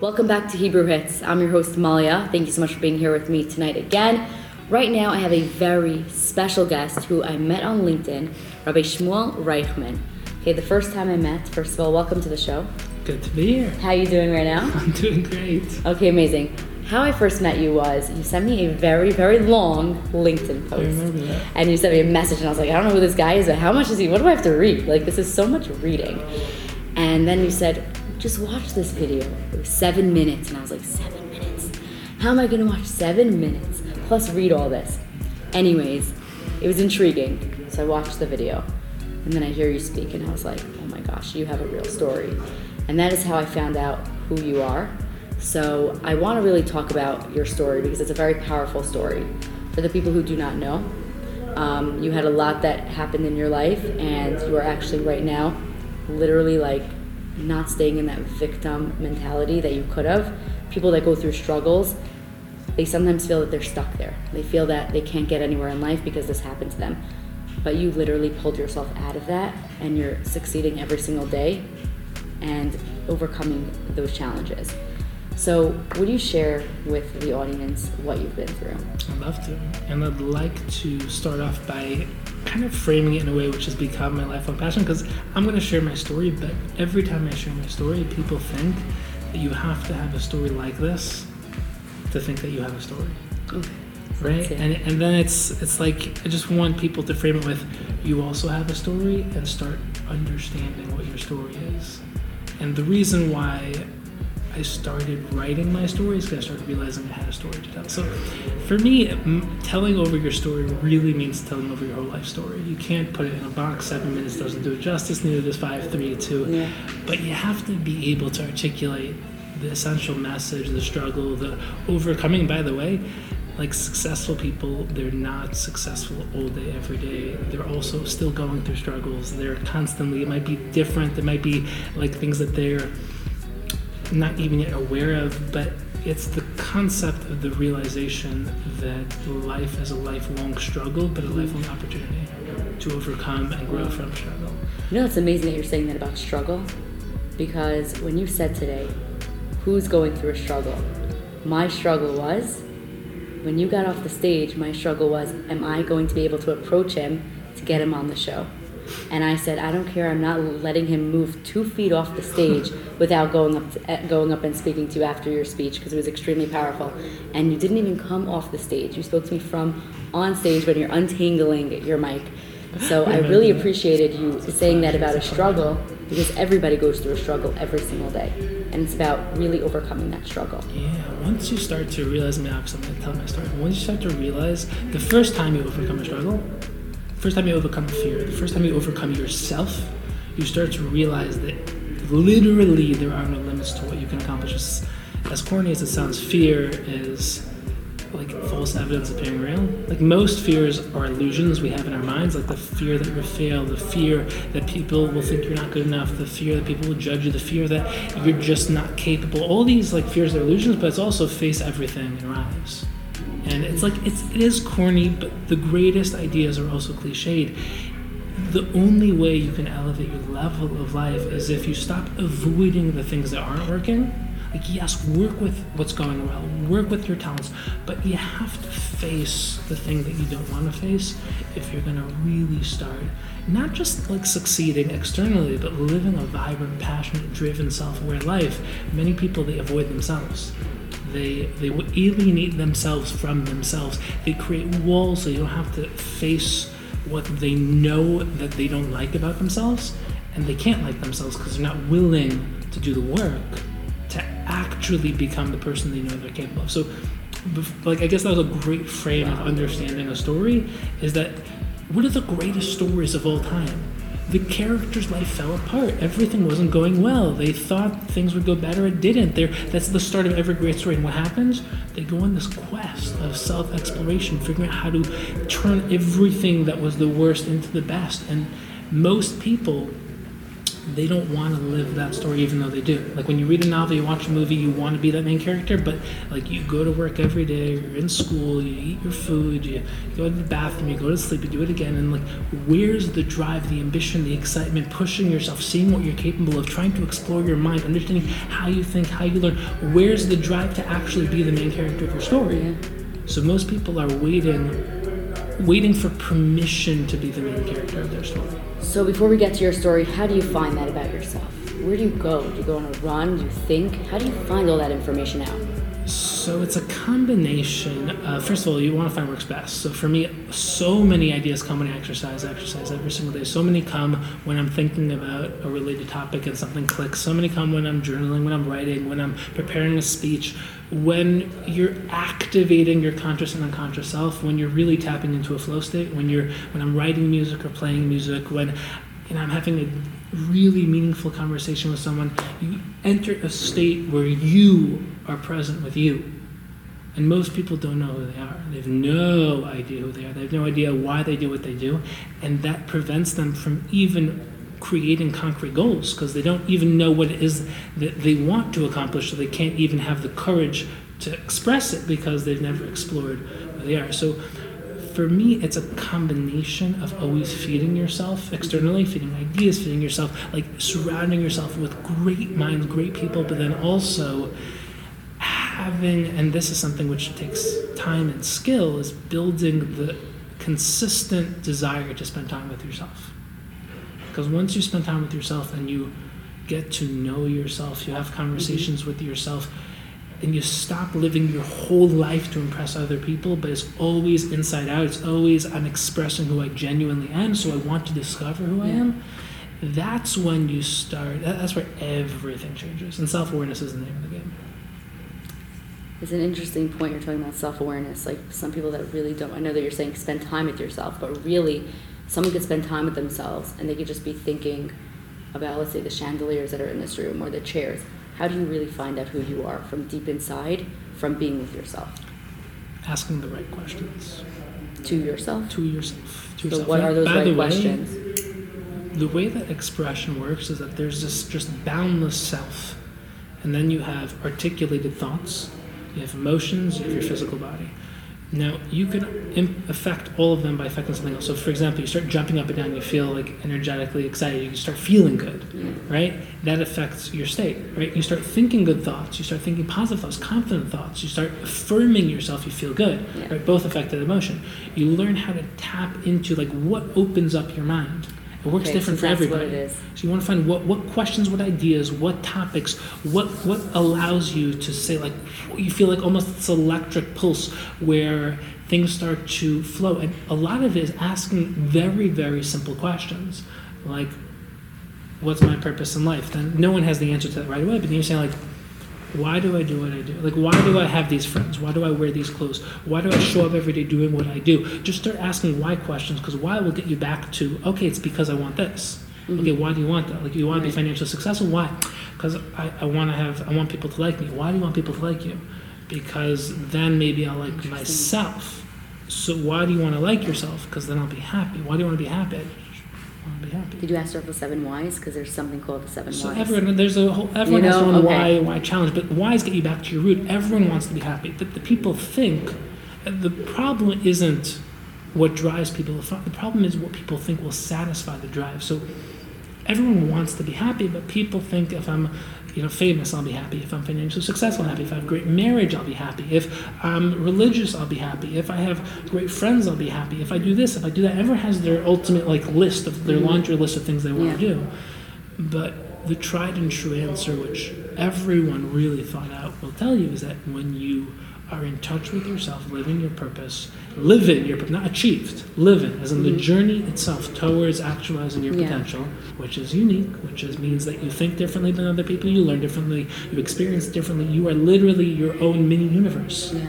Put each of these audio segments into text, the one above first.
Welcome back to Hebrew Hits. I'm your host, Malia. Thank you so much for being here with me tonight again. Right now, I have a very special guest who I met on LinkedIn, Rabbi Shmuel Reichman. Okay, the first time I met, first of all, welcome to the show. Good to be here. How are you doing right now? I'm doing great. Okay, amazing. How I first met you was you sent me a very, very long LinkedIn post. I remember that. And you sent me a message, and I was like, I don't know who this guy is, but how much is he? What do I have to read? Like, this is so much reading. And then you said, just watch this video. It was seven minutes, and I was like, seven minutes? How am I gonna watch seven minutes plus read all this? Anyways, it was intriguing, so I watched the video. And then I hear you speak, and I was like, oh my gosh, you have a real story. And that is how I found out who you are. So I want to really talk about your story because it's a very powerful story. For the people who do not know, um, you had a lot that happened in your life, and you are actually right now literally like not staying in that victim mentality that you could have. People that go through struggles, they sometimes feel that they're stuck there. They feel that they can't get anywhere in life because this happened to them. But you literally pulled yourself out of that, and you're succeeding every single day and overcoming those challenges. So, would you share with the audience what you've been through? I'd love to. And I'd like to start off by kind of framing it in a way which has become my lifelong passion because I'm going to share my story, but every time I share my story, people think that you have to have a story like this to think that you have a story. Okay. Right? And, and then it's it's like I just want people to frame it with you also have a story and start understanding what your story is. And the reason why I started writing my stories because I started realizing I had a story to tell. So, for me, m- telling over your story really means telling over your whole life story. You can't put it in a box. Seven minutes doesn't do it justice. Neither does five, three, two. Yeah. But you have to be able to articulate the essential message, the struggle, the overcoming. By the way, like successful people, they're not successful all day, every day. They're also still going through struggles. They're constantly. It might be different. It might be like things that they're not even yet aware of, but it's the concept of the realization that life is a lifelong struggle, but a mm-hmm. lifelong opportunity to overcome and grow from struggle. You know, it's amazing that you're saying that about struggle because when you said today, who's going through a struggle? My struggle was when you got off the stage, my struggle was, am I going to be able to approach him to get him on the show? And I said, I don't care. I'm not letting him move two feet off the stage without going up, to, going up and speaking to you after your speech because it was extremely powerful. And you didn't even come off the stage. You spoke to me from on stage when you're untangling your mic. So I really appreciated you saying that about a struggle because everybody goes through a struggle every single day, and it's about really overcoming that struggle. Yeah, once you start to realize, I mean, I'm going to tell my story. Once you start to realize the first time you overcome a struggle, first time you overcome fear, the first time you overcome yourself, you start to realize that literally there are no limits to what you can accomplish. As, as corny as it sounds, fear is like false evidence appearing real. Like most fears are illusions we have in our minds, like the fear that you'll fail, the fear that people will think you're not good enough, the fear that people will judge you, the fear that you're just not capable. All these like fears are illusions, but it's also face everything and rise. And it's like it's it is corny, but the greatest ideas are also cliched. The only way you can elevate your level of life is if you stop avoiding the things that aren't working like, yes, work with what's going well, work with your talents, but you have to face the thing that you don't want to face if you're going to really start not just like succeeding externally, but living a vibrant, passionate, driven, self-aware life. Many people they avoid themselves. They they alienate themselves from themselves. They create walls so you don't have to face what they know that they don't like about themselves, and they can't like themselves because they're not willing to do the work to actually become the person they know they're capable of. So, like, I guess that was a great frame of understanding a story is that what are the greatest stories of all time? The character's life fell apart. Everything wasn't going well. They thought things would go better, it didn't. They're, that's the start of every great story. And what happens? They go on this quest of self exploration, figuring out how to turn everything that was the worst into the best. And most people they don't want to live that story even though they do. Like when you read a novel, you watch a movie, you want to be that main character, but like you go to work every day, you're in school, you eat your food, you go to the bathroom, you go to sleep, you do it again, and like where's the drive, the ambition, the excitement, pushing yourself, seeing what you're capable of, trying to explore your mind, understanding how you think, how you learn. Where's the drive to actually be the main character of your story? So most people are waiting waiting for permission to be the main character of their story. So before we get to your story, how do you find that about yourself? Where do you go? Do you go on a run? Do you think? How do you find all that information out? So it's a combination. First of all, you want to find what works best. So for me, so many ideas come when I exercise. Exercise every single day. So many come when I'm thinking about a related topic and something clicks. So many come when I'm journaling, when I'm writing, when I'm preparing a speech, when you're activating your conscious and unconscious self, when you're really tapping into a flow state, when you're when I'm writing music or playing music, when know I'm having a really meaningful conversation with someone, you enter a state where you are present with you. And most people don't know who they are. They have no idea who they are. They have no idea why they do what they do. And that prevents them from even creating concrete goals because they don't even know what it is that they want to accomplish, so they can't even have the courage to express it because they've never explored who they are. So for me, it's a combination of always feeding yourself externally, feeding ideas, feeding yourself, like surrounding yourself with great minds, great people, but then also having, and this is something which takes time and skill, is building the consistent desire to spend time with yourself. Because once you spend time with yourself and you get to know yourself, you have mm-hmm. conversations with yourself, and you stop living your whole life to impress other people, but it's always inside out. It's always I'm expressing who I genuinely am, so I want to discover who I am. That's when you start, that's where everything changes. And self awareness is the name of the game. It's an interesting point you're talking about self awareness. Like some people that really don't, I know that you're saying spend time with yourself, but really, someone could spend time with themselves and they could just be thinking about, let's say, the chandeliers that are in this room or the chairs. How do you really find out who you are from deep inside from being with yourself? Asking the right questions To yourself? to yourself. To So, yourself. what And are those by right the way, questions? the way that expression works is that there's this just boundless self, and then you have articulated thoughts, you have emotions, you have your physical body. Now you can affect all of them by affecting something else. So, for example, you start jumping up and down, you feel like energetically excited, you start feeling good, right? That affects your state, right? You start thinking good thoughts, you start thinking positive thoughts, confident thoughts, you start affirming yourself, you feel good, Yeah. right? Both affected emotion. You learn how to tap into like what opens up your mind. It works Okay, different so for everybody. So you want to find what, what questions, what ideas, what topics, what what allows you to say like you feel like almost this electric pulse where things start to flow. And a lot of it is asking very, very simple questions. Like, what's my purpose in life? Then no one has the answer to that right away, but then you're saying like why do I do what I do? Like, why do I have these friends? Why do I wear these clothes? Why do I show up every day doing what I do? Just start asking why questions because why will get you back to, okay, it's because I want this. Mm-hmm. Okay, why do you want that? Like, you want to be financially successful? Why? Because I, I want to have, I want people to like me. Why do you want people to like you? Because then maybe I'll like myself. So, why do you want to like yourself? Because then I'll be happy. Why do you want to be happy? I want to be happy. Did you ask yourself the seven whys? Because there's something called the seven So whys. everyone, there's a whole, everyone has know? their own Okay. why, why challenge, but whys get you back to your root. Everyone wants to be happy, but the people think, the problem isn't what drives people. The problem is what people think will satisfy the drive. So everyone wants to be happy, but people think if I'm, you know, famous, I'll be happy. If I'm financially successful, I'm happy. If I have great marriage, I'll be happy. If I'm religious, I'll be happy. If I have great friends, I'll be happy. If I do this, if I do that, everyone has their ultimate like list of their mm-hmm. laundry list of things they want to do. But the tried and true answer, which everyone really thought out, will tell you is that when you are in touch with yourself, living your purpose, living your not achieved, living, as in the mm-hmm. journey itself towards actualizing your Yeah. potential, which is unique, which is means that you think differently than other people, you learn differently, you experience differently, you are literally your own mini universe Yeah.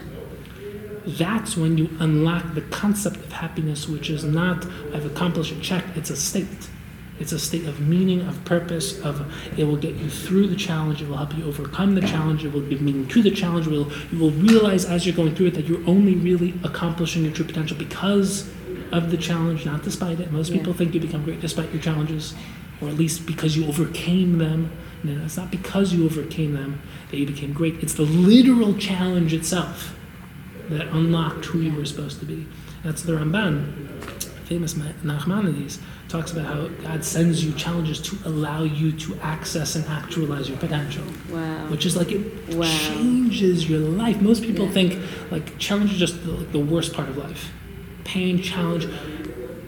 that's when you unlock the concept of happiness, which is not I've accomplished a check, it's a state. It's a state of meaning, of purpose, of it will get you through the challenge, it will help you overcome the challenge, it will give meaning to the challenge, will, you will realize as you're going through it that you're only really accomplishing your true potential because of the challenge, not despite it. Most Yeah. people think you become great despite your challenges. or at least because you overcame them. No, it's not because you overcame them that you became great. It's the literal challenge itself that unlocked who you were supposed to be. That's the Ramban, famous Nachmanides, talks about how God sends you challenges to allow you to access and actualize your potential. Wow. Which is like it Wow. changes your life. Most people Yeah. think like challenge is just the, like, the worst part of life. Pain, challenge.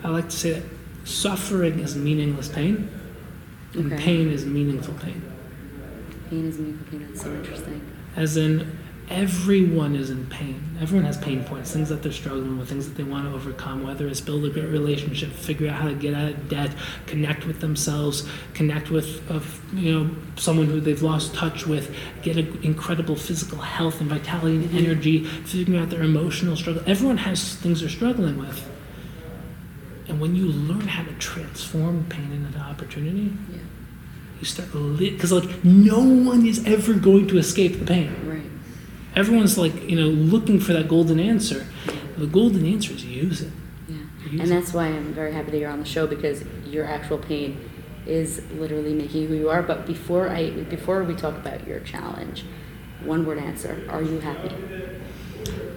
I like to say that suffering is meaningless pain, and Okay. pain is meaningful pain. Pain is meaningful pain. That's so interesting. As in, everyone is in pain. Everyone has pain points, things that they're struggling with, things that they want to overcome, whether it's build a great relationship, figure out how to get out of debt, connect with themselves, connect with of you know someone who they've lost touch with, get a, incredible physical health and vitality and energy, figuring out their emotional struggle. Everyone has things they're struggling with. And when you learn how to transform pain into opportunity, Yeah. you start because like no one is ever going to escape the pain Right. Everyone's like you know looking for that golden answer the golden answer is use it Yeah. Use And it. that's why I'm very happy that you're on the show because your actual pain is literally making you who you are. But before I before we talk about your challenge, one word answer: Are you happy?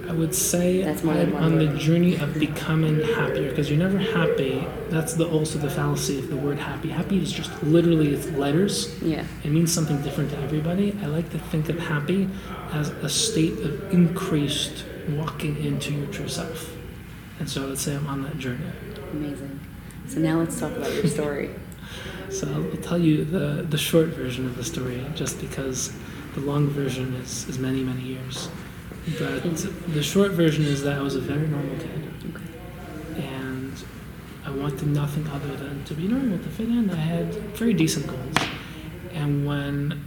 I would say That's more than i'm one on the word. journey of becoming happier because you're never happy that's the also the fallacy of the word happy happy is just literally it's letters Yeah. it means something different to everybody i like to think of happy as a state of increased walking into your true self and so i would say i'm on that journey Amazing. So now let's talk about your story. So I'll I'll tell you the, the short version of the story, just because the long version is, is many, many years. But the short version is that I was a very normal kid, Okay. and I wanted nothing other than to be normal, to fit in. I had very decent goals. And when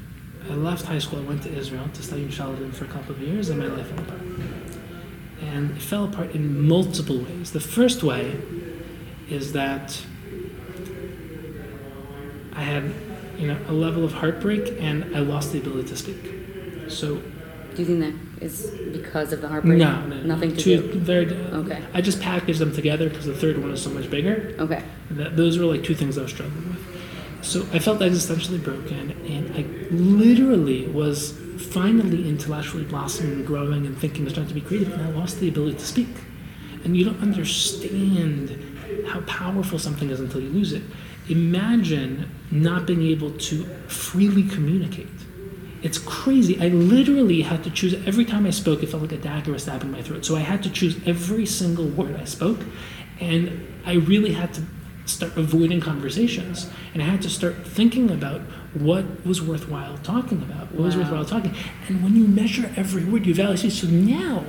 I left high school, I went to Israel to study in Sheldon for a couple of years, and my life fell apart. And it fell apart in multiple ways. The first way is that I had, you know, a level of heartbreak, and I lost the ability to speak. So Do you think that is because of the heartbreak? no, no, Nothing to two do. very. Okay. I just packaged them together because the third one is so much bigger. Okay. That, those were like two things I was struggling with. So I felt existentially broken, and I literally was finally intellectually blossoming and growing and thinking, was trying to be creative, and I lost the ability to speak. And you don't understand how powerful something is until you lose it. Imagine not being able to freely communicate. It's crazy. I literally had to choose every time I spoke, it felt like a dagger was stabbing my throat. So I had to choose every single word I spoke, and I really had to start avoiding conversations. And I had to start thinking about what was worthwhile talking about, what was worthwhile talking. And when you measure every word, you value speech. So now,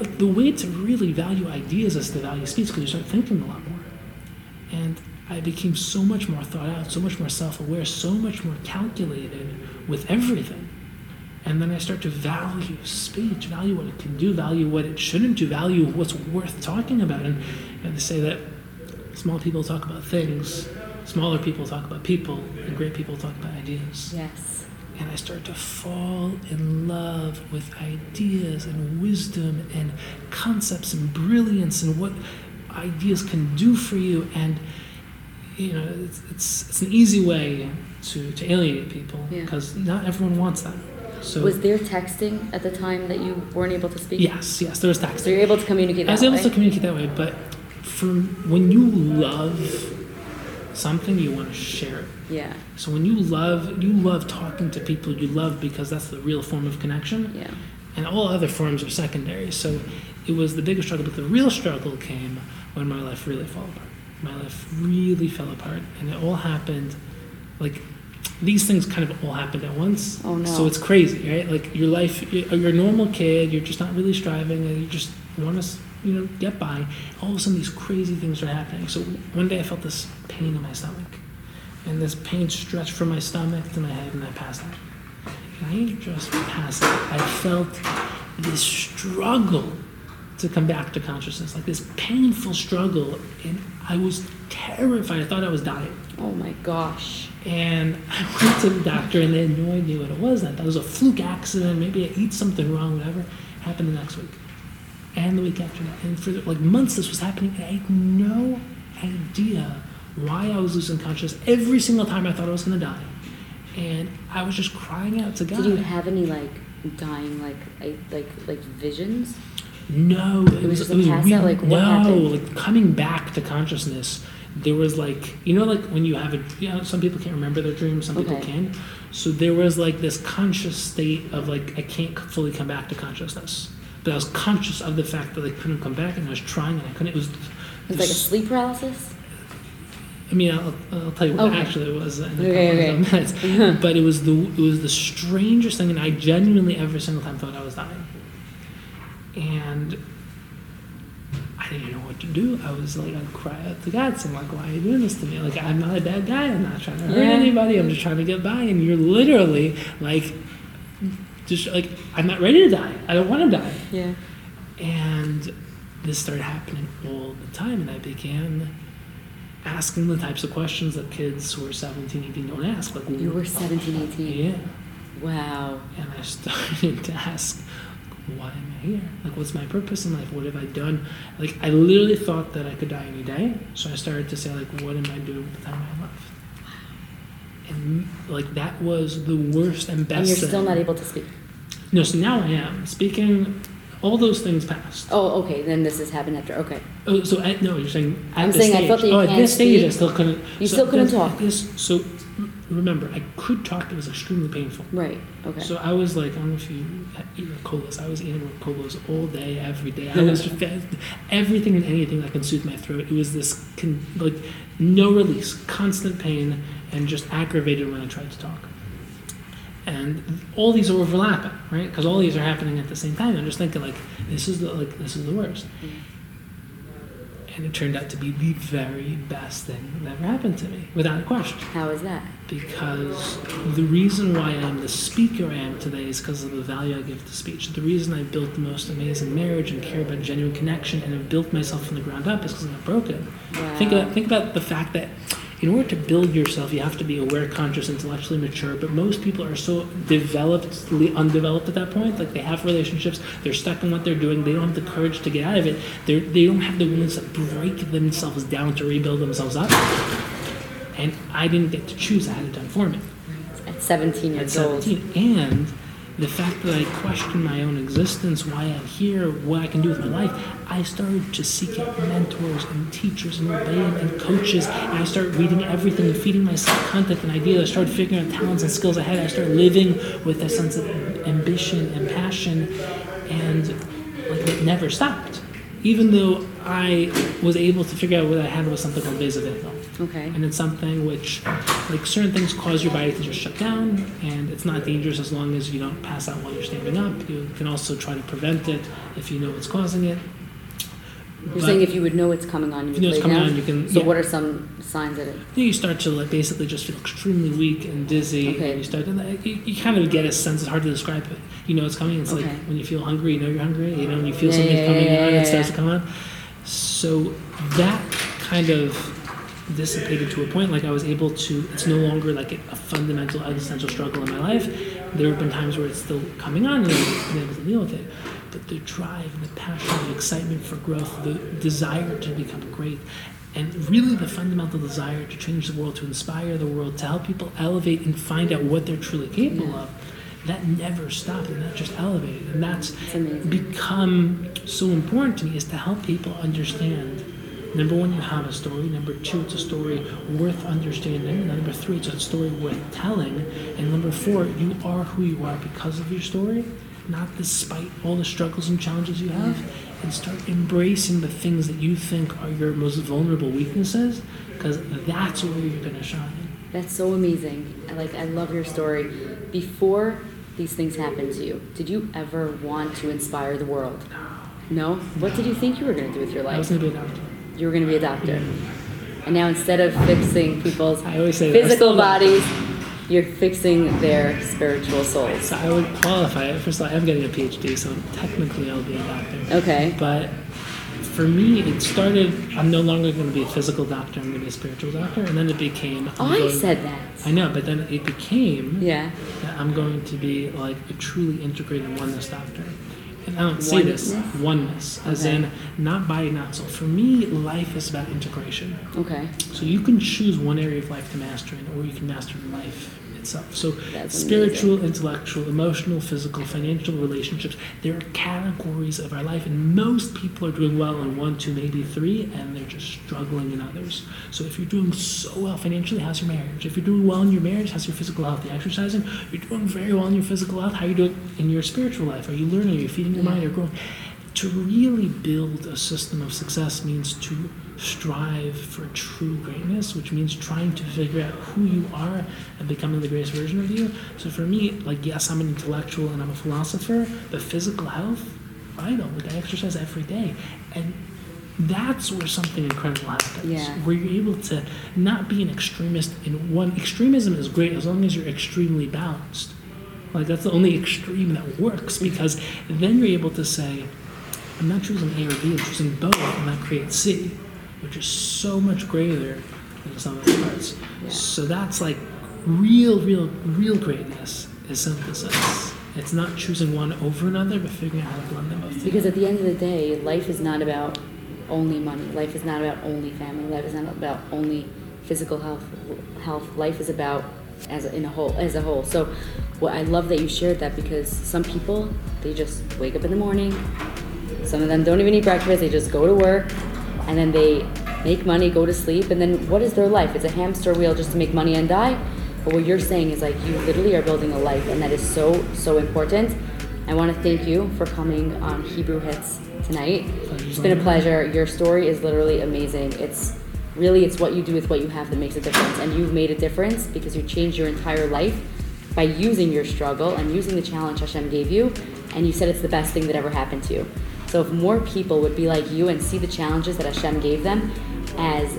the way to really value ideas is to value speech because you start thinking a lot more. And I became so much more thought out, so much more self aware, so much more calculated with everything. And then I start to value speech, value what it can do, value what it shouldn't do, value what's worth talking about. And, and they say that small people talk about things, smaller people talk about people, and great people talk about ideas Yes. and I start to fall in love with ideas and wisdom and concepts and brilliance and what ideas can do for you. And you know, it's it's, it's an easy way to, to alienate people Yeah. because not everyone wants that. So Was there texting at the time that you weren't able to speak? yes, yes, there was texting. So you're able to communicate I was able way? to communicate that way, but from when you love something, you want to share it. yeah. So when you love, you love talking to people you love because that's the real form of connection, Yeah. and all other forms are secondary. So it was the biggest struggle, but the real struggle came when my life really fell apart. My life really fell apart, and it all happened like these things kind of all happened at once. Oh, no. So it's crazy, right? Like your life, you're a normal kid, you're just not really striving, and you just want to, you know, get by. All of a sudden, these crazy things are happening. So one day I felt this pain in my stomach, and this pain stretched from my stomach to my head, and I passed out. And I just passed out. I felt this struggle to come back to consciousness, like this painful struggle, and I was terrified. I thought I was dying. Oh my gosh. And I went to the doctor, and they had no idea what it was. I thought it was a fluke accident. Maybe I eat something wrong, whatever. Happened the next week, and the week after that, and for like months this was happening. And I had no idea why I was losing consciousness every single time I thought I was going to die. And I was just crying out to God. Did you have any like dying like like like visions? No, it, was was, just it was weird. like, no, happened? like coming back to consciousness. There was like you know like when you have a you know some people can't remember their dreams, some people Okay. can. So there was like this conscious state of like I can't fully come back to consciousness, but I was conscious of the fact that I couldn't come back, and I was trying, and I couldn't. It was. It was like a sleep paralysis. I mean, I'll, I'll tell you what Okay. actually it was in a Okay, couple okay. of minutes. but it was the it was the strangest thing, and I genuinely every single time thought I was dying, and I didn't know what to do. I was like, I'd cry out to God, saying like, "Why are you doing this to me? Like, I'm not a bad guy. I'm not trying to hurt Yeah. anybody. I'm just trying to get by." And you're literally like, just like, I'm not ready to die. I don't want to die. Yeah. And this started happening all the time, and I began asking the types of questions that kids who are 17, 18 don't ask. Like, You were 17, 18. yeah. Wow. And I started to ask, why am I here? Like, what's my purpose in life? What have I done? Like, I literally thought that I could die any day. So I started to say, like, what am I doing with the time I have left? And, like, that was the worst and best And you're thing. still not able to speak. No, so now I am. Speaking, all those things passed. Oh, okay. Then this has happened after. Okay. Oh, so no, you're saying at I'm this saying I felt that you oh, at this stage, I still couldn't. You so still couldn't this- talk. This, so remember, I could talk. It was extremely painful. Right. Okay. So I was like, I don't know if you eat Ricolas. I was eating Ricolas all day, every day. I was everything and anything that can soothe my throat. It was this con, like no release, constant pain, and just aggravated when I tried to talk. And all these are overlapping, right? Because all these are happening at the same time. I'm just thinking like, this is the like this is the worst. Mm-hmm. And it turned out to be the very best thing that ever happened to me, without a question How is that? because the reason why I'm the speaker I am today is because of the value I give to speech. The reason I built the most amazing marriage and care about genuine connection and have built myself from the ground up is because I'm not broken. Think about think about the fact that in order to build yourself, you have to be aware, conscious, intellectually mature. But most people are so developed, undeveloped at that point. Like they have relationships, they're stuck in what they're doing. They don't have the courage to get out of it. They they don't have the willingness to break themselves down to rebuild themselves up. And I didn't get to choose; I had it done for me At 17 at years old. 17. And the fact that I question my own existence, why I'm here, what I can do with my life, I started to seek out mentors and teachers and and, and coaches. And I started reading everything and feeding myself content and ideas. I started figuring out talents and skills I had. I started living with a sense of ambition and passion. And like it never stopped. Even though I was able to figure out what I had was something called vasovagal Okay. and it's something which like certain things cause your body to just shut down and it's not dangerous as long as you don't pass out while you're standing up. You can also try to prevent it if you know what's causing it You're But- saying if you would know it's coming on, you If would you know it's coming down? on, you can- So yeah. what are some signs that it? then you start to like basically just feel extremely weak and dizzy Okay. and you start to like, you, you kind of get a sense it's hard to describe it you know it's coming it's like when you feel hungry you know you're hungry you know when you feel Yeah, something yeah, coming yeah, on yeah, it starts yeah. to come on so that kind of dissipated to a point like I was able to it's no longer like a, a fundamental existential struggle in my life there have been times where it's still coming on and I've been able to deal with it but the drive and the passion the excitement for growth the desire to become great and really the fundamental desire to change the world to inspire the world to help people elevate and find out what they're truly capable of that never stopped and that just elevated and that's become so important to me is to help people understand number one you have a story. Number two it's a story worth understanding. And number three it's a story worth telling. And number four you are who you are because of your story not despite all the struggles and challenges you have and start embracing the things that you think are your most vulnerable weaknesses because that's where you're going to shine That's so amazing. I like. I love your story. Before these things happened to you, did you ever want to inspire the world? No. What did you think you were going to do with your life? i was going to be a doctor You were going to be a doctor, and now instead of fixing people's I always say physical bodies, you're fixing their spiritual souls. So I would qualify it. First of all, I'm getting a PhD, so technically I'll be a doctor. Okay. But for me, it started. I'm no longer going to be a physical doctor. I'm going to be a spiritual doctor, and then it became. I'm Oh, I said that. I know, but then it became Yeah. that I'm going to be like a truly integrated oneness doctor. and I don't see this Oneness? oneness, as in not body, not soul. For me, life is about integration. Okay. So you can choose one area of life to master in, or you can master life itself. So That's spiritual, intellectual, emotional, physical, financial relationships, there are categories of our life, and most people are doing well in one, two, maybe three, and they're just struggling in others. So if you're doing so well financially, how's your marriage? If you're doing well in your marriage, how's your physical health? You exercising? You're doing very well in your physical health. How are you doing in your spiritual life? Are you learning? Are you feeding your mind? Are you growing? To really build a system of success means to strive for true greatness, which means trying to figure out who you are and becoming the greatest version of you. So for me, like yes, I'm an intellectual and I'm a philosopher, but physical health, vital. Like I exercise every day, and that's where something incredible happens. Yeah. Where you're able to not be an extremist in one. Extremism is great as long as you're extremely balanced. Like that's the only extreme that works because then you're able to say, I'm not choosing A or B, I'm choosing both, and that creates C, which is so much greater than some of the parts. Yeah. So that's like real, real, real greatness is synthesis. It's not choosing one over another, but figuring out how to blend them both. Because at the end of the day, life is not about only money. Life is not about only family. Life is not about only physical health. Health. Life is about as a, in a whole as a whole. So, what I love that you shared that because some people they just wake up in the morning. Some of them don't even eat breakfast. They just go to work, and then they make money, go to sleep, and then what is their life? It's a hamster wheel just to make money and die. But what you're saying is like you literally are building a life, and that is so so important. I want to thank you for coming on Hebrew Hits tonight. It's been a pleasure. Your story is literally amazing. It's really it's what you do with what you have that makes a difference, and you've made a difference because you changed your entire life by using your struggle and using the challenge Hashem gave you, and you said it's the best thing that ever happened to you. So if more people would be like you and see the challenges that Hashem gave them as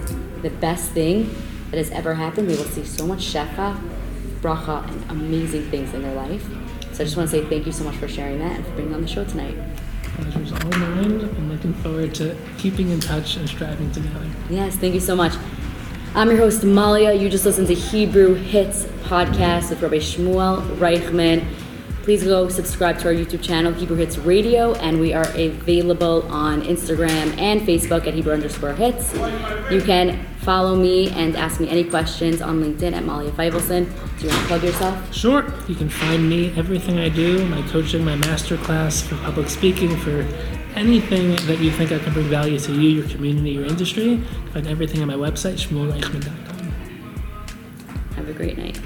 the best thing that has ever happened, we will see so much shefa, bracha, and amazing things in their life. So I just want to say thank you so much for sharing that and for being on the show tonight. Pleasure's all mine. I'm looking forward to keeping in touch and striving together. Yes, thank you so much. I'm your host, Malia. You just listened to Hebrew Hits podcast with Rabbi Shmuel Reichman. Please go subscribe to our YouTube channel, Hebrew Hits Radio, and we are available on Instagram and Facebook at Hebrew underscore hits. You can follow me and ask me any questions on LinkedIn at Malia Feivelson. Do you want to plug yourself? Sure. You can find me, everything I do, my coaching, my master class for public speaking, for anything that you think I can bring value to you, your community, your industry. Find everything on my website, shmuelreichman.com. Have a great night.